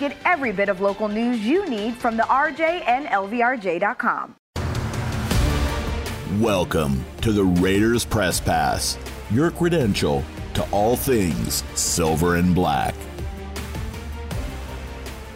Get every bit of local news you need from the RJ and LVRJ.com. Welcome to the Raiders Press Pass, your credential to all things silver and black.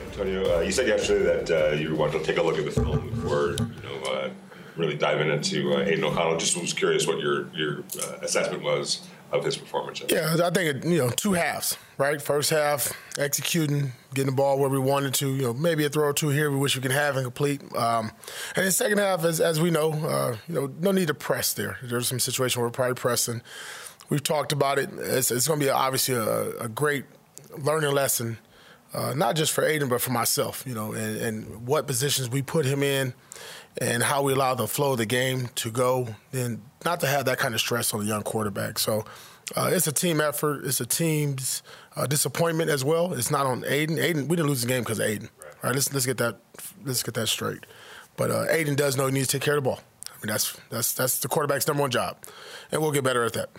Antonio, uh, you said yesterday that uh, you wanted to take a look at the film before you know uh, really diving into uh, Aidan O'Connell. Just was curious what your your uh, assessment was of his performance. Yeah, I think you know two halves, right? First half executing, getting the ball where we wanted to. You know, maybe a throw or two here we wish we could have and complete. Um, and the second half, as, as we know, uh, you know, no need to press there. There's some situation where we're probably pressing. We've talked about it. It's, it's going to be obviously a, a, great learning lesson, uh, not just for Aidan, but for myself. You know, and, and what positions we put him in and how we allow the flow of the game to go, then not to have that kind of stress on a young quarterback. So uh, it's a team effort. It's a team's uh, disappointment as well. It's not on Aidan. Aidan, we didn't lose the game because of Aidan. Right. right. Let's let's get that let's get that straight. But uh, Aidan does know he needs to take care of the ball. I mean that's that's that's the quarterback's number one job, and we'll get better at that.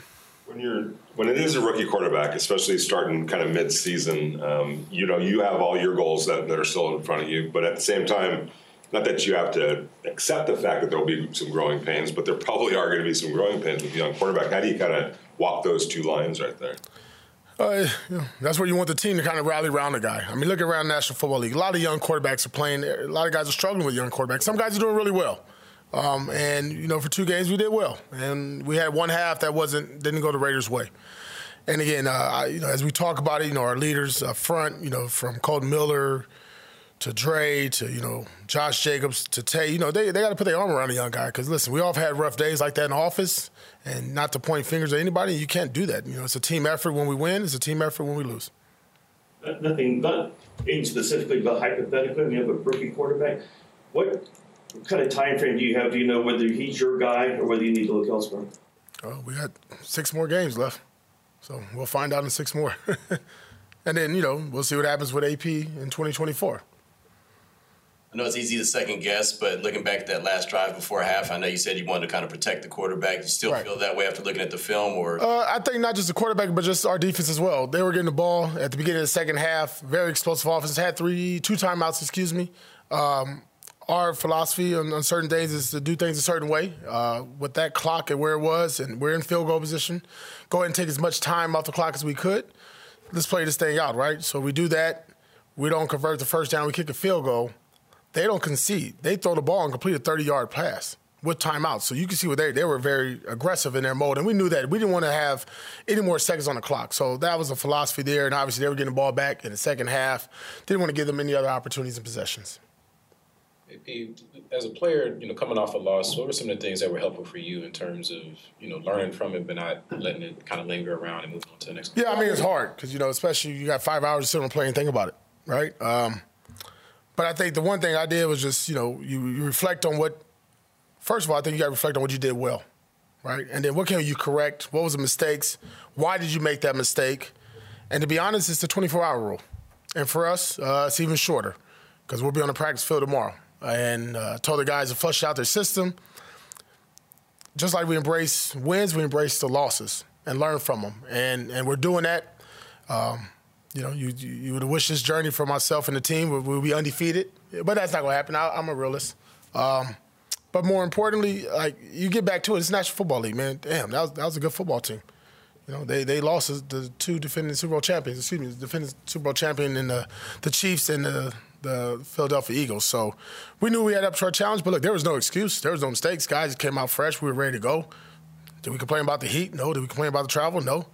When you're when it is a rookie quarterback, especially starting kind of mid-season, um, you know you have all your goals that, that are still in front of you, but at the same time not that you have to accept the fact that there will be some growing pains, but there probably are going to be some growing pains with the young quarterback. How do you kind of walk those two lines right there? Uh, that's where you want the team to kind of rally around the guy. I mean, look around National Football League. A lot of young quarterbacks are playing. A lot of guys are struggling with young quarterbacks. Some guys are doing really well. Um, and you know, for two games we did well, and we had one half that wasn't didn't go the Raiders' way. And again, uh, I, you know, as we talk about it, you know, our leaders up front, you know, from Kolton Miller to Dre to you know Josh Jacobs to Tay. You know they they got to put their arm around a young guy because listen, we all have had rough days like that in office, and not to point fingers at anybody. You can't do that. You know it's a team effort when we win. It's a team effort when we lose. Nothing, not even specifically, but hypothetically, when you have a rookie quarterback, what kind of time frame do you have? Do you know whether he's your guy or whether you need to look elsewhere? Oh, we got six more games left, so we'll find out in six more. and then you know we'll see what happens with AP in 2024. I know it's easy to second guess, but looking back at that last drive before half, I know you said you wanted to kind of protect the quarterback. You still right. feel that way after looking at the film, or uh, I think not just the quarterback, but just our defense as well. They were getting the ball at the beginning of the second half. Very explosive offense. Had three, two timeouts. Excuse me. Um, our philosophy on, on, certain days is to do things a certain way. Uh, with that clock and where it was, and we're in field goal position, go ahead and take as much time off the clock as we could. Let's play this thing out, right? So we do that. We don't convert the first down. We kick a field goal they don't concede. They throw the ball and complete a 30 yard pass with timeouts. So you can see what they they were very aggressive in their mode, and we knew that we didn't want to have any more seconds on the clock. So that was a philosophy there, and obviously they were getting the ball back in the second half. Didn't want to give them any other opportunities and possessions. As a player, you know, coming off a loss, what were some of the things that were helpful for you in terms of you know learning from it, but not letting it kind of linger around and moving on to the next? Yeah, I mean it's hard because you know, especially you got five hours to sit and play and think about it, right? Um, but I think the one thing I did was just, you know, you, you reflect on what, first of all, I think you got to reflect on what you did well, right? And then what can you correct? What was the mistakes? Why did you make that mistake? And to be honest, it's the 24 hour rule. And for us, uh, it's even shorter because we'll be on the practice field tomorrow. And uh, told the guys to flush out their system. Just like we embrace wins, we embrace the losses and learn from them. And, and we're doing that. Um, you know, you you would wish this journey for myself and the team would, would be undefeated, but that's not going to happen. I, am a realist. Um, but more importantly, like you get back to it, it's National Football League, man. Damn, that was that was a good football team. You know, they they lost the two defending Super Bowl champions. Excuse me, the defending Super Bowl champion and the the Chiefs and the the Philadelphia Eagles. So we knew we had up to our challenge, but look, there was no excuse. There was no mistakes. Guys came out fresh. We were ready to go. Did we complain about the heat? No. Did we complain about the travel? No.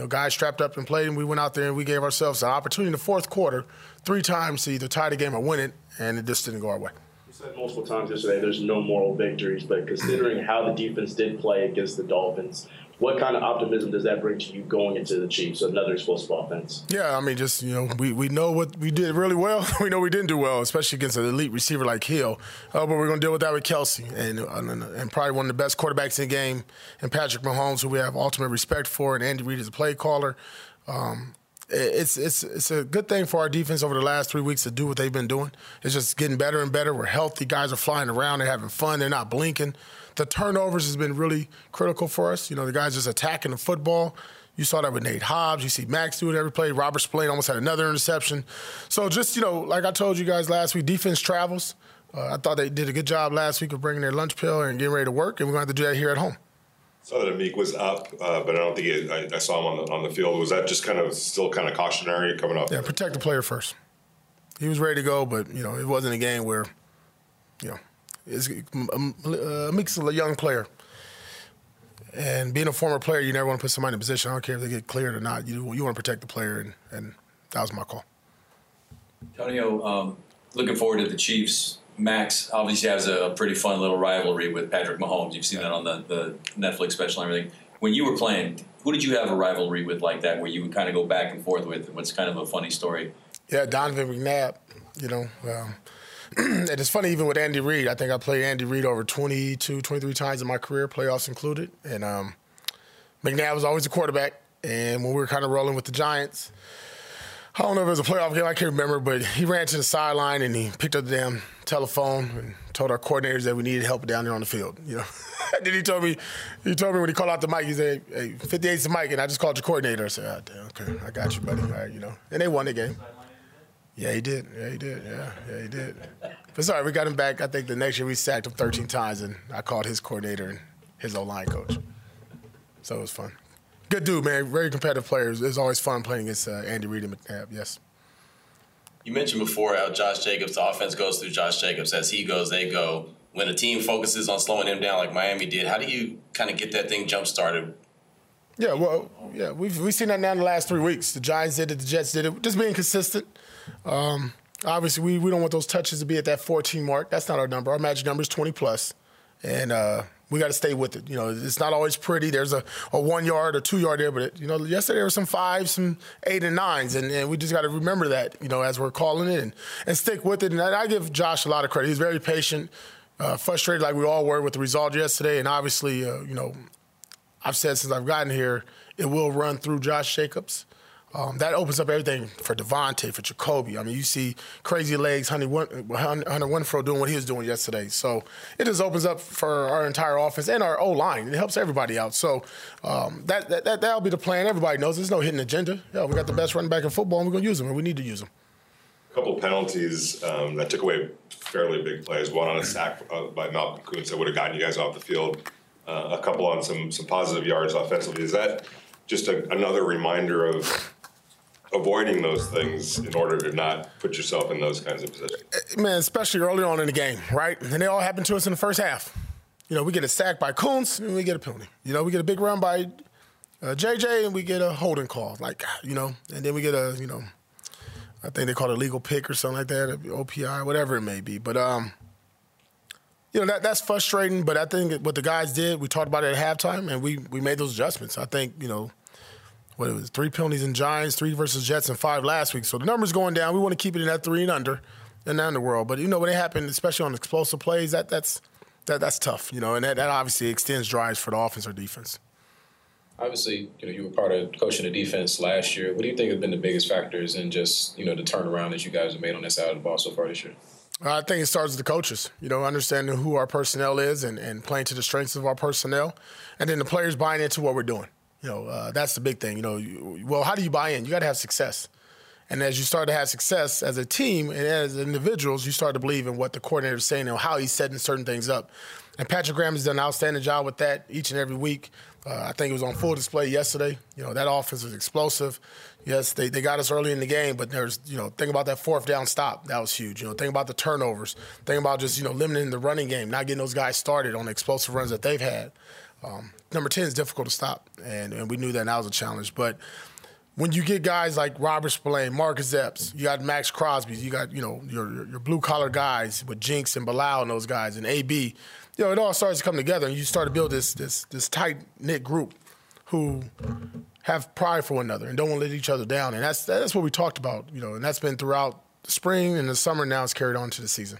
You know, guys strapped up and played, and we went out there and we gave ourselves an opportunity in the fourth quarter three times to either tie the game or win it, and it just didn't go our way. Said multiple times yesterday there's no moral victories, but considering how the defense did play against the Dolphins, what kind of optimism does that bring to you going into the Chiefs, another explosive offense? Yeah, I mean, just you know, we, we know what we did really well. we know we didn't do well, especially against an elite receiver like Hill. Uh, but we're going to deal with that with Kelce and, and, and probably one of the best quarterbacks in the game, and Patrick Mahomes, who we have ultimate respect for, and Andy Reid is a play caller. Um, it's it's it's a good thing for our defense over the last three weeks to do what they've been doing. It's just getting better and better. We're healthy. Guys are flying around. They're having fun. They're not blinking. The turnovers has been really critical for us. You know, the guys just attacking the football. You saw that with Nate Hobbs. You see Maxx do it every play. Robert Spillane almost had another interception. So just, you know, like I told you guys last week, defense travels. Uh, I thought they did a good job last week of bringing their lunch pill and getting ready to work, and we're going to have to do that here at home. Saw that Amik was up, uh, but I don't think it, I, I, saw him on the on the field. Was that just kind of still kind of cautionary coming up? Yeah, protect the player first. He was ready to go, but you know it wasn't a game where, you know, is um, uh, Meek's a young player. And being a former player, you never want to put somebody in a position. I don't care if they get cleared or not. You you want to protect the player, and, and that was my call. Antonio, um, looking forward to the Chiefs. Maxx obviously has a pretty fun little rivalry with Patrick Mahomes. You've seen that on the, the Netflix special and everything. When you were playing, who did you have a rivalry with like that, where you would kind of go back and forth with? What's kind of a funny story? Yeah, Donovan McNabb. You know, um, and it's funny even with Andy Reid. I think I played Andy Reid over 22, 23 times in my career, playoffs included. And um, McNabb was always a quarterback. And when we were kind of rolling with the Giants, I don't know if it was a playoff game, I can't remember, but he ran to the sideline and he picked up the damn telephone and told our coordinators that we needed help down there on the field. You know, then he told me, he told me when he called out the mic, he said, "Hey, 58's the mic," and I just called your coordinator. I said, oh, okay, I got you, buddy. All right, you know, and they won the game. Yeah, he did. Yeah, he did. Yeah, yeah, he did. But sorry, we got him back. I think the next year we sacked him 13 times, and I called his coordinator and his O line coach. So it was fun. Good dude, man. Very competitive players. It's always fun playing against uh, Andy Reid and McNabb. Yes. You mentioned before how Josh Jacobs, the offense goes through Josh Jacobs. As he goes, they go. When a team focuses on slowing him down like Miami did, how do you kind of get that thing jump started? Yeah, well, yeah, we've we've seen that now in the last three weeks. The Giants did it, the Jets did it. Just being consistent. Um, obviously, we, we don't want those touches to be at that 14 mark. That's not our number. Our magic number is 20 plus, and uh, we got to stay with it. You know, it's not always pretty. There's a, a one yard or two yard there, but it, you know, yesterday there were some fives, some eight and nines, and, and we just got to remember that. You know, as we're calling it and, and stick with it. And I, I give Josh a lot of credit. He's very patient, uh, frustrated like we all were with the result yesterday, and obviously, uh, you know, I've said since I've gotten here, it will run through Josh Jacobs. Um, that opens up everything for Davante, for Jacoby. I mean, you see crazy legs, Hunter, Hunter Renfrow doing what he was doing yesterday. So it just opens up for our entire offense and our O line. It helps everybody out. So um, that, that, that, that'll be the plan. Everybody knows there's no hidden agenda. Yeah, we got the best running back in football, and we're going to use them, and we need to use them. A couple penalties um, that took away fairly big plays. One on a sack uh, by Malcolm Koonce that would have gotten you guys off the field. Uh, a couple on some some positive yards offensively. Is that just a, another reminder of avoiding those things in order to not put yourself in those kinds of positions. Man, especially early on in the game, right? And they all happened to us in the first half. You know, we get a sack by Koonce and we get a penalty. You know, we get a big run by uh, JJ and we get a holding call, like you know, and then we get a you know, I think they call it a legal pick or something like that, OPI, whatever it may be. But um, you know that that's frustrating. But I think what the guys did, we talked about it at halftime, and we we made those adjustments. I think you know what it was three penalties in Giants, three versus Jets, and five last week. So the numbers going down. We want to keep it in that three and under, in the underworld. But you know when it happened, especially on explosive plays, that that's that that's tough. You know, and that, that obviously extends drives for the offense or defense. Obviously, you know you were part of coaching the defense last year. What do you think have been the biggest factors in just you know the turnaround that you guys have made on that side of the ball so far this year? I think it starts with the coaches, you know, understanding who our personnel is and, and playing to the strengths of our personnel, and then the players buying into what we're doing. You know, uh, that's the big thing. You know, you, well, how do you buy in? You got to have success. And as you start to have success as a team and as individuals, you start to believe in what the coordinator is saying and how he's setting certain things up. And Patrick Graham has done an outstanding job with that each and every week. Uh, I think it was on full display yesterday. You know, that offense is explosive. Yes, they, they got us early in the game, but there's, you know, think about that fourth down stop. That was huge. You know, think about the turnovers. Think about just, you know, limiting the running game, not getting those guys started on the explosive runs that they've had. Um, number 10 is difficult to stop, and, and we knew that that was a challenge. But when you get guys like Robert Spillane, Marcus Epps, you got Maxx Crosby, you got, you know, your, your blue collar guys with Jinx and Bilal and those guys and AB, you know, it all starts to come together and you start to build this this this tight knit group. who have pride for one another and don't want to let each other down. And that's that's what we talked about, you know, and that's been throughout the spring and the summer. Now it's carried on to the season.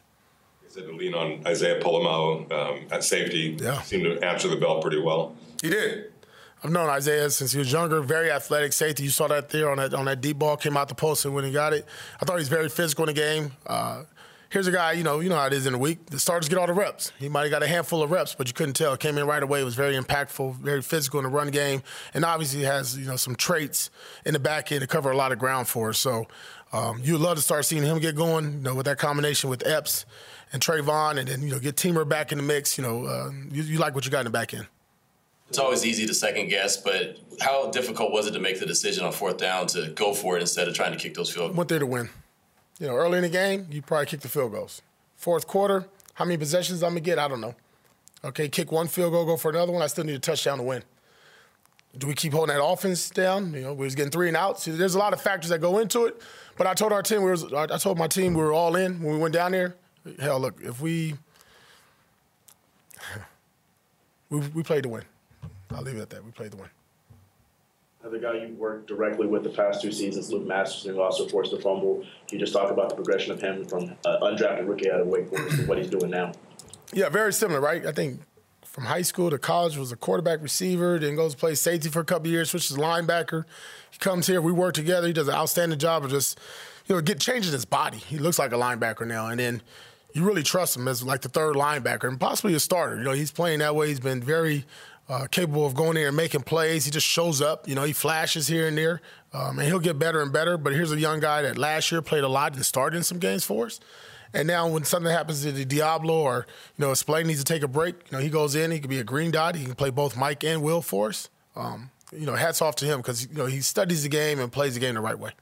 He said to lean on Isaiah Pola-Mao um, at safety. Yeah. Seemed to answer the bell pretty well. He did. I've known Isaiah since he was younger. Very athletic safety. You saw that there on that on that deep ball came out the post and when he got it. I thought he was very physical in the game. Uh, here's a guy, you know, you know how it is in a week. The starters get all the reps. He might have got a handful of reps, but you couldn't tell. Came in right away. Was very impactful, very physical in the run game, and obviously has you know some traits in the back end to cover a lot of ground for us. So um, you'd love to start seeing him get going, you know, with that combination with Epps and Tre'von, and then you know get Teamer back in the mix. You know, uh, you, you like what you got in the back end. It's always easy to second guess, but how difficult was it to make the decision on fourth down to go for it instead of trying to kick those field goals? Went there to win. You know, early in the game, you probably kick the field goals. Fourth quarter, how many possessions I'm gonna get? I don't know. Okay, kick one field goal, go for another one. I still need a touchdown to win. Do we keep holding that offense down? You know, we was getting three and outs. There's a lot of factors that go into it. But I told our team, we was, I told my team we were all in when we went down there. Hell, look, if we we, we played to win. I'll leave it at that. We played to win. The guy you've worked directly with the past two seasons, Luke Masterson, who also forced the fumble. Can you just talk about the progression of him from uh, undrafted rookie out of Wake Forest to what he's doing now? Yeah, very similar, right? I think from high school to college was a quarterback receiver, then goes to play safety for a couple years, switches linebacker. He comes here, we work together. He does an outstanding job of just, you know, get changing his body. He looks like a linebacker now, and then you really trust him as like the third linebacker and possibly a starter. You know, he's playing that way. He's been very uh, capable of going there and making plays. He just shows up. You know, he flashes here and there, um, and he'll get better and better. But here's a young guy that last year played a lot and started in some games for us. And now when something happens to the Deablo or, you know, Splay needs to take a break, you know, he goes in, he can be a green dot. He can play both Mike and Will for us. Um, you know, hats off to him because, you know, he studies the game and plays the game the right way.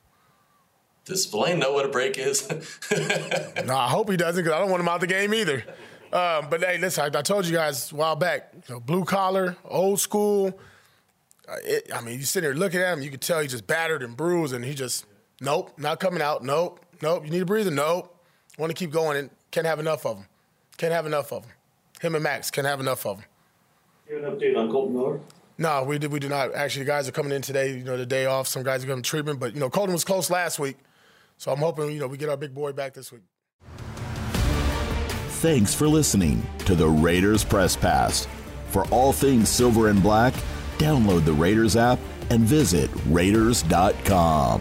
Does Blaine know what a break is? no, I hope he doesn't because I don't want him out of the game either. Um, but hey, listen, I, I, told you guys a while back, you know, blue collar, old school. Uh, it, I mean, you sit there looking at him, you can tell he's just battered and bruised, and he just, nope, not coming out. Nope, nope. You need a breather. Nope. Want to keep going and can't have enough of them. Can't have enough of them. Him and Maxx can't have enough of them. You have an update on Kolton Miller? No, we do. We do not. Actually, the guys are coming in today. You know, the day off. Some guys are getting treatment, but you know, Kolton was close last week, so I'm hoping you know we get our big boy back this week. Thanks for listening to the Raiders Press Pass. For all things silver and black, download the Raiders app and visit Raiders.com.